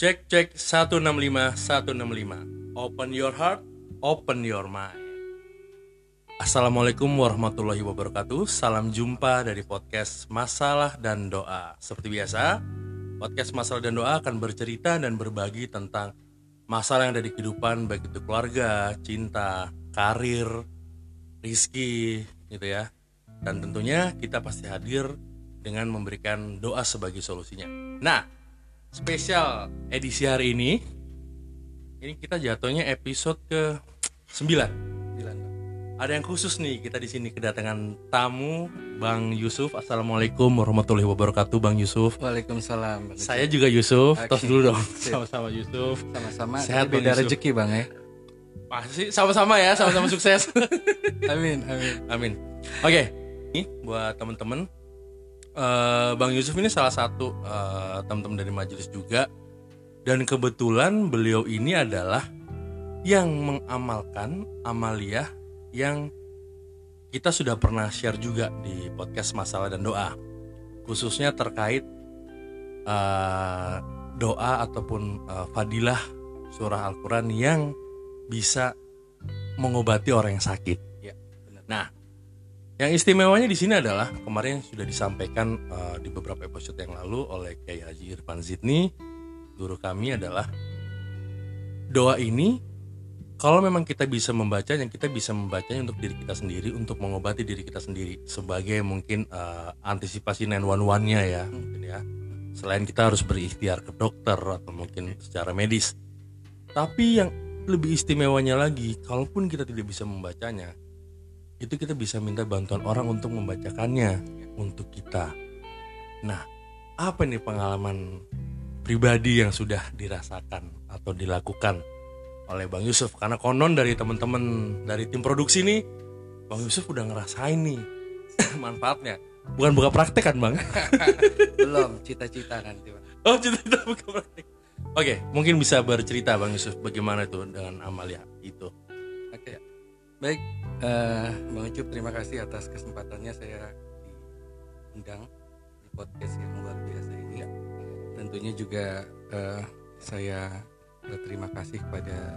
Cek cek 165 165. Open your heart, open your mind. Assalamualaikum warahmatullahi wabarakatuh. Salam jumpa dari podcast Masalah dan Doa. Seperti biasa, podcast Masalah dan Doa akan bercerita dan berbagi tentang masalah yang ada di kehidupan baik itu keluarga, cinta, karir, rizki gitu ya. Dan tentunya kita pasti hadir dengan memberikan doa sebagai solusinya. Nah, spesial edisi hari ini ini kita jatuhnya episode ke 9. Ada yang khusus nih kita di sini kedatangan tamu Bang Yusuf. Assalamualaikum warahmatullahi wabarakatuh Bang Yusuf. Waalaikumsalam. Bang Saya juga Yusuf. Oke. Tos dulu dong. Sama-sama Yusuf. Sama-sama. Sehat, beda Bang Yusuf. rezeki bang ya. Pasti sama-sama ya, sama-sama sukses. Amin, amin. Amin. Oke, ini buat temen-temen, eh, Bang Yusuf ini salah satu eh, teman-teman dari majelis juga, dan kebetulan beliau ini adalah yang mengamalkan amaliyah yang kita sudah pernah share juga di podcast masalah dan doa, khususnya terkait eh, doa ataupun eh, fadilah surah Al-Quran yang bisa mengobati orang yang sakit. Ya, benar. Nah, yang istimewanya di sini adalah kemarin sudah disampaikan eh, di beberapa episode yang lalu oleh Kiai Haji Irfan Zidni, guru kami adalah doa ini kalau memang kita bisa membacanya, kita bisa membacanya untuk diri kita sendiri, untuk mengobati diri kita sendiri sebagai mungkin eh, antisipasi 911-nya ya, mungkin ya. Selain kita harus berikhtiar ke dokter atau mungkin secara medis. Tapi yang lebih istimewanya lagi, kalaupun kita tidak bisa membacanya, itu kita bisa minta bantuan orang untuk membacakannya untuk kita. Nah, apa nih pengalaman pribadi yang sudah dirasakan atau dilakukan oleh Bang Yusuf? Karena konon dari teman-teman dari tim produksi nih, Bang Yusuf udah ngerasain nih manfaatnya. Bukan buka praktek kan, Bang? Belum, cita-cita nanti bang. Oh, cerita buka praktek. Oke, mungkin bisa bercerita Bang Yusuf bagaimana itu dengan amalia itu. Baik, eh, Bang Ucup terima kasih atas kesempatannya saya diundang di podcast yang luar biasa ini. Tentunya juga eh, saya berterima kasih kepada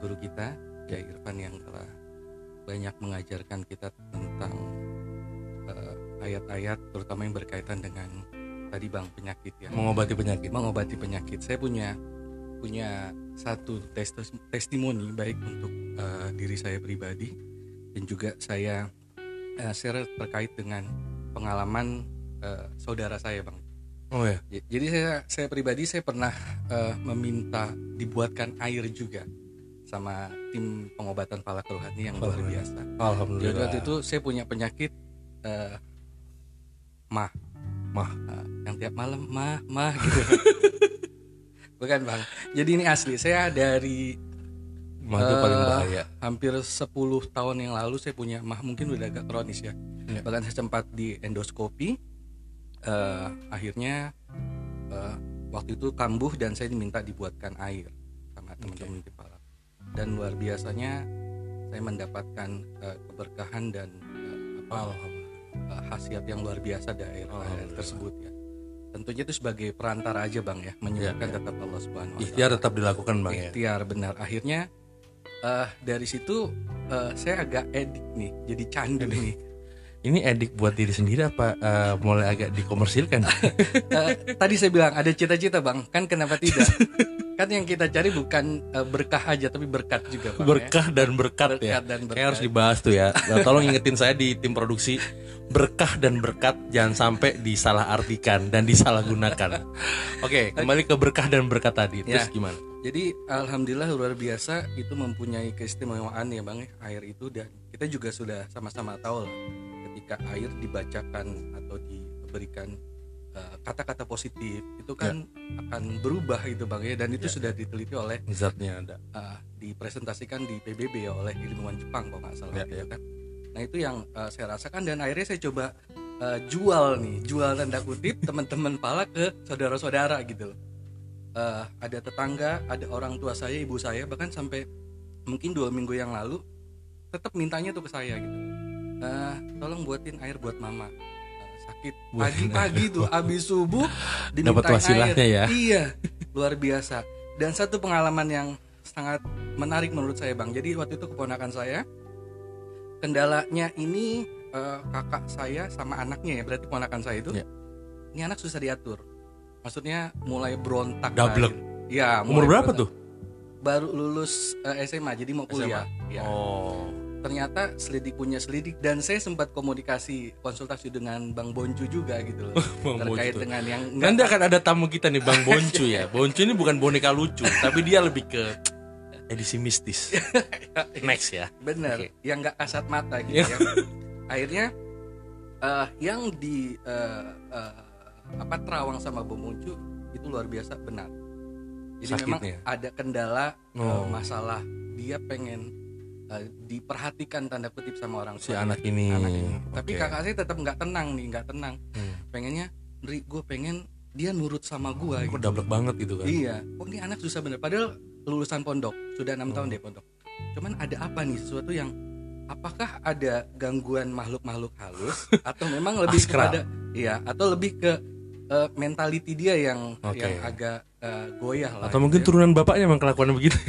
guru kita, Kiai Irfan yang telah banyak mengajarkan kita tentang eh, ayat-ayat terutama yang berkaitan dengan tadi Bang penyakit ya. Mengobati penyakit. mengobati penyakit. Saya punya punya satu tes- testimoni baik untuk eh, diri saya pribadi dan juga saya eh, share terkait dengan pengalaman eh, saudara saya, Bang. Oh ya. Jadi saya saya pribadi saya pernah eh, meminta dibuatkan air juga sama tim pengobatan falak rohani yang luar biasa. Jadi Alhamdulillah. waktu itu saya punya penyakit eh, mah Mah. Eh, yang tiap malam mah mah gitu bukan bang jadi ini asli saya dari Mah itu paling Eh, bahaya. hampir 10 tahun yang lalu saya punya mah mungkin udah agak kronis ya Iya. bahkan saya sempat di endoskopi Eh, akhirnya eh, waktu itu kambuh dan saya diminta dibuatkan air sama teman-teman di Palak dan luar biasanya saya mendapatkan eh, keberkahan dan eh, apa uh, khasiat yang luar biasa dari air, air tersebut ya. Tentunya itu sebagai perantara aja bang ya, menyebutkan Ya, ya. tetap Allah Subhanahu Wa Ikhtiar tetap dilakukan bang ya. Ikhtiar benar. Akhirnya uh, dari situ uh, saya agak edik nih, jadi candu nih. Ini edik buat diri sendiri apa eh, mulai agak dikomersilkan? Uh, tadi saya bilang ada cita-cita bang, kan kenapa tidak? kan yang kita cari bukan uh, berkah aja tapi berkat juga bang. ya. berkah dan berkat, ya. Berkat dan Kayak berkat. harus dibahas tuh ya. Nah, tolong ingetin saya di tim produksi berkah dan berkat jangan sampai disalahartikan dan disalahgunakan. Oke, kembali ke berkah dan berkat tadi. Terus Ya. gimana? Jadi alhamdulillah luar biasa itu mempunyai keistimewaan ya bang ya air itu dan kita juga sudah sama-sama tahu lah ketika air dibacakan atau diberikan uh, kata-kata positif itu kan akan berubah itu bang ya dan itu Ya. sudah diteliti oleh Zatnya ada. uh, dipresentasikan di PBB ya oleh ilmuwan Jepang kalau nggak salah Ya, gitu ya. kan. Nah itu yang uh, saya rasakan dan akhirnya saya coba uh, jual nih, jual tanda kutip teman-teman pala ke saudara-saudara gitu loh. Uh, ada tetangga, ada orang tua saya, ibu saya bahkan sampai mungkin dua minggu yang lalu tetap mintanya tuh ke saya gitu. Uh, tolong buatin air buat mama. Uh, sakit pagi-pagi tuh abis subuh Dapat wasilahnya air. ya. Iya. luar biasa dan satu pengalaman yang sangat menarik menurut saya bang jadi waktu itu keponakan saya kendalanya ini eh, kakak saya sama anaknya ya berarti keponakan saya itu Ya. ini anak susah diatur maksudnya mulai berontak lah. ya Umur berapa berontak. tuh? baru lulus eh, SMA jadi mau kuliah ya Oh. Ternyata selidik punya selidik dan saya sempat komunikasi konsultasi dengan Bang Boncu juga gitu loh Bang terkait Boncu. dengan yang Nanti akan ada tamu kita nih Bang Boncu ya. Boncu ini bukan boneka lucu, tapi dia lebih ke edisi mistis. Next ya. bener Oke. yang nggak kasat mata gitu Iya. ya akhirnya eh, yang di eh, eh, apa terawang sama Bang Boncu itu luar biasa benar jadi memang Sakitnya. ada kendala Oh. masalah dia pengen eh, diperhatikan tanda kutip sama orang Si anak ini. anak ini. Tapi Oke. kakak saya tetap nggak tenang nih, nggak tenang. Hmm. Pengennya, Ri, gue pengen dia nurut sama gue. Kok Gitu. dablek banget gitu kan. Iya, kok ini anak susah bener. Padahal lulusan pondok, sudah enam Oh. tahun dia pondok. Cuman ada apa nih sesuatu yang apakah ada gangguan makhluk-makhluk halus atau memang lebih Askral. kepada iya atau lebih ke eh, mentality dia yang Oke. yang agak eh, goyah lah. Atau gitu mungkin ya. turunan bapaknya emang kelakuan begitu.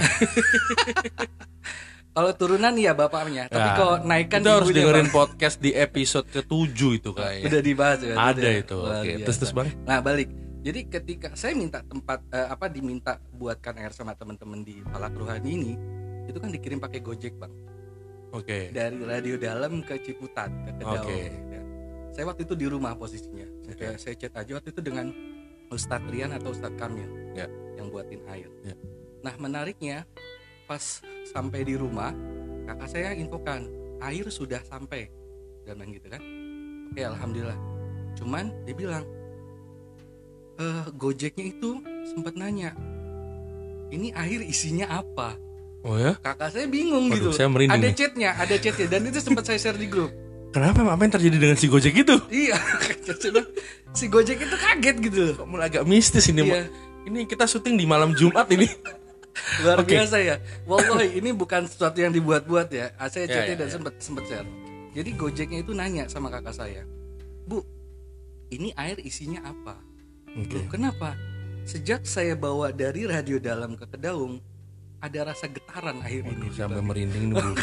kalau turunan iya bapaknya, tapi Nah, kalau naikkan Kita harus dengerin Bang. podcast di episode ke-7 itu kayaknya. udah dibahas ya. Ada udah. itu. Oke. biasa. Terus terus Bang. Nah balik, jadi ketika saya minta tempat eh, apa diminta buatkan air sama teman-teman di Palak Ruhani ini, itu kan dikirim pakai Gojek bang, Oke. dari radio dalam ke Ciputat ke Kedaung. Oke. ya. Saya waktu itu di rumah posisinya, saya, saya chat aja waktu itu dengan Ustadz Rian atau Ustadz Kamil Ya. yang buatin air. Ya. Nah menariknya pas sampai di rumah, kakak saya infokan air sudah sampai, dan bilang gitu kan. Oke alhamdulillah. Cuman dia bilang eh Gojeknya itu sempat nanya, ini air isinya apa? Oh ya? Kakak saya bingung Waduh, gitu. saya merinding ada nih. chatnya, ada chatnya, dan itu sempat saya share di grup. Kenapa apa yang terjadi dengan si Gojek itu? Iya, si Gojek itu kaget gitu loh. Kok mulai agak mistis ini. Iya. Ini kita syuting di malam Jumat ini. Luar Oke. biasa ya. Wallahi ini bukan sesuatu yang dibuat-buat ya. Ah, Saya Ya, chatnya ya, dan ya. sempat sempat share. Jadi Gojeknya itu nanya sama kakak saya, Bu, ini air isinya apa? Oke. Loh, kenapa? Sejak saya bawa dari radio dalam ke Kedaung, ada rasa getaran air ini. Aduh, sampai bilang. merinding nih Bu.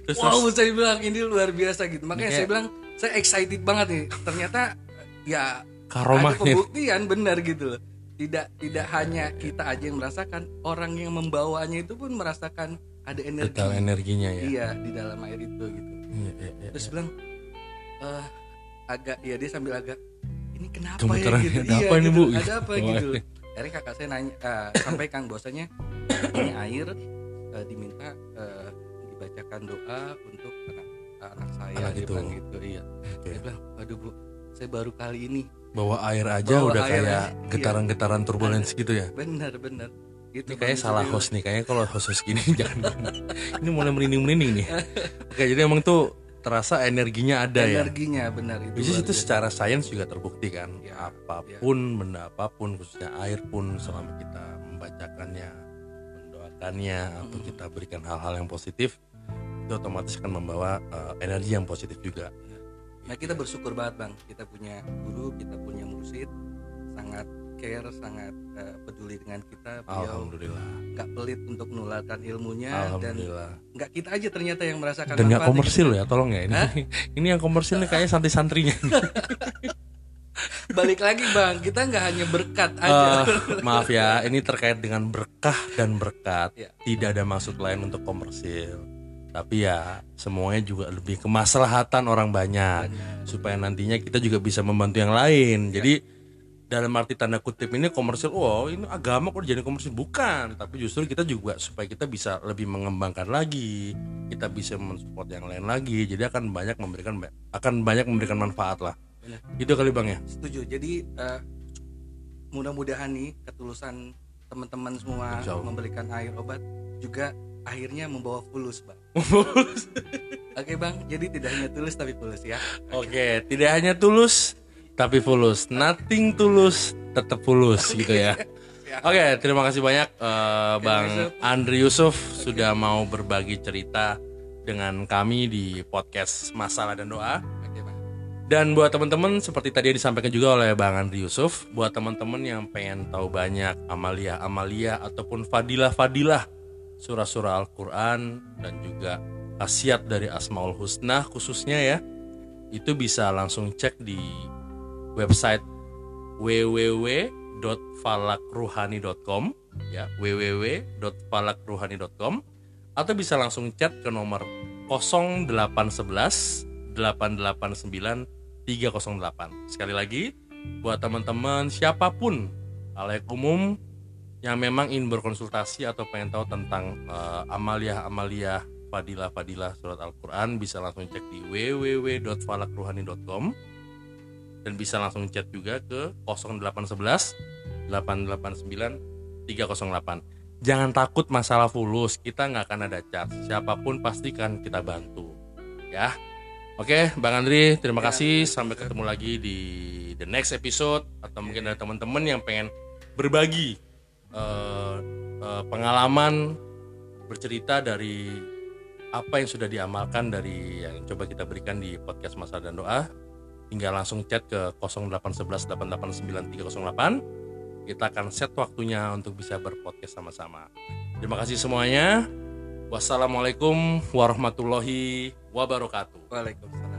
Terus Wow, terus. saya bilang ini luar biasa gitu. Makanya Ini saya bilang saya excited banget nih. Ternyata ya ada Karomahnya. pembuktian benar gitu loh. Tidak tidak hanya kita aja yang merasakan, orang yang membawanya itu pun merasakan ada energi. Detail energinya ya. Iya, di dalam air itu gitu. Iya, iya, iya. Terus bilang eh agak ya dia sambil agak ini kenapa Gemeteran, ya gitu. ada apa ini, gitu. Bu? Ada apa Oh, gitu. iya. Akhirnya kakak saya nanya eh, sampaikan bahwasanya ini air eh, diminta eh, dibacakan doa untuk anak anak saya Anak dia itu. bilang gitu iya. Oke. Dia bilang, "Aduh, Bu, saya baru kali ini Bawa air aja Bawa udah air kayak iya. getaran-getaran turbulence gitu ya. benar benar itu Ini kayaknya salah host nih, kayaknya kalau host gini jangan. Ini mulai merinding-merinding nih. Oke, jadi emang tuh terasa energinya ada ya. energinya benar itu Bisnis luar itu secara sains juga terbukti kan. Ya, apa pun benda apa pun khususnya air pun selama kita membacakannya, mendoakannya atau kita berikan hal-hal yang positif itu otomatis akan membawa eh, energi yang positif juga. Nah kita bersyukur banget bang, kita punya guru, kita punya mursyid, sangat care, sangat eh, peduli dengan kita. Beliau Alhamdulillah. nggak pelit untuk menularkan ilmunya dan nggak kita aja ternyata yang merasakan Dan nggak manfaatnya. komersil ya, tolong ya ini. ini yang komersil nih kayaknya santri-santrinya. Balik lagi bang, kita nggak hanya berkat aja. Eh, maaf ya, ini terkait dengan berkah dan berkat. Ya. Tidak ada maksud lain untuk komersil. Tapi ya semuanya juga lebih kemaslahatan orang banyak supaya nantinya kita juga bisa membantu yang lain. Jadi dalam arti tanda kutip ini komersil, wow ini agama kok jadi komersil bukan, tapi justru kita juga supaya kita bisa lebih mengembangkan lagi, kita bisa mensupport yang lain lagi. Jadi akan banyak memberikan akan banyak memberikan manfaat lah. Benar. Itu kali bang ya. Setuju. Jadi eh, mudah-mudahan nih ketulusan teman-teman semua memberikan air obat juga akhirnya membawa fulus bang. Oke bang, jadi tidak hanya tulus tapi fulus ya. Oke, tidak hanya tulus tapi fulus. Nothing tulus tetap fulus gitu ya. Oke, terima kasih banyak eh, Bang Yusuf. Andri Yusuf sudah mau berbagi cerita dengan kami di podcast Masalah dan Doa. Oke bang. Dan buat teman-teman seperti tadi disampaikan juga oleh Bang Andri Yusuf, buat teman-teman yang pengen tahu banyak amalia-amalia ataupun fadilah-fadilah surah-surah Al-Qur'an dan juga khasiat dari Asmaul Husna khususnya ya. Itu bisa langsung cek di website www.falakruhani.com ya www.falakruhani.com atau bisa langsung chat ke nomor 0811 889 308. Sekali lagi, buat teman-teman siapa pun halayak umum yang memang ingin berkonsultasi atau pengen tahu tentang uh, amalia-amalia fadilah-fadilah surat Al-Quran bisa langsung cek di www.falakruhani.com dan bisa langsung chat juga ke 0811 889 308 jangan takut masalah fulus kita nggak akan ada chat siapa pun pastikan kita bantu ya. Oke, Bang Andri, terima kasih. Sampai ketemu lagi di the next episode. Atau mungkin ada teman-teman yang pengen berbagi uh, uh, pengalaman bercerita dari apa yang sudah diamalkan dari yang coba kita berikan di podcast Masa dan Doa. Tinggal langsung chat ke 0811 889 308. Kita akan set waktunya untuk bisa berpodcast sama-sama. Terima kasih semuanya. Wassalamualaikum warahmatullahi wabarakatuh. Waalaikumsalam.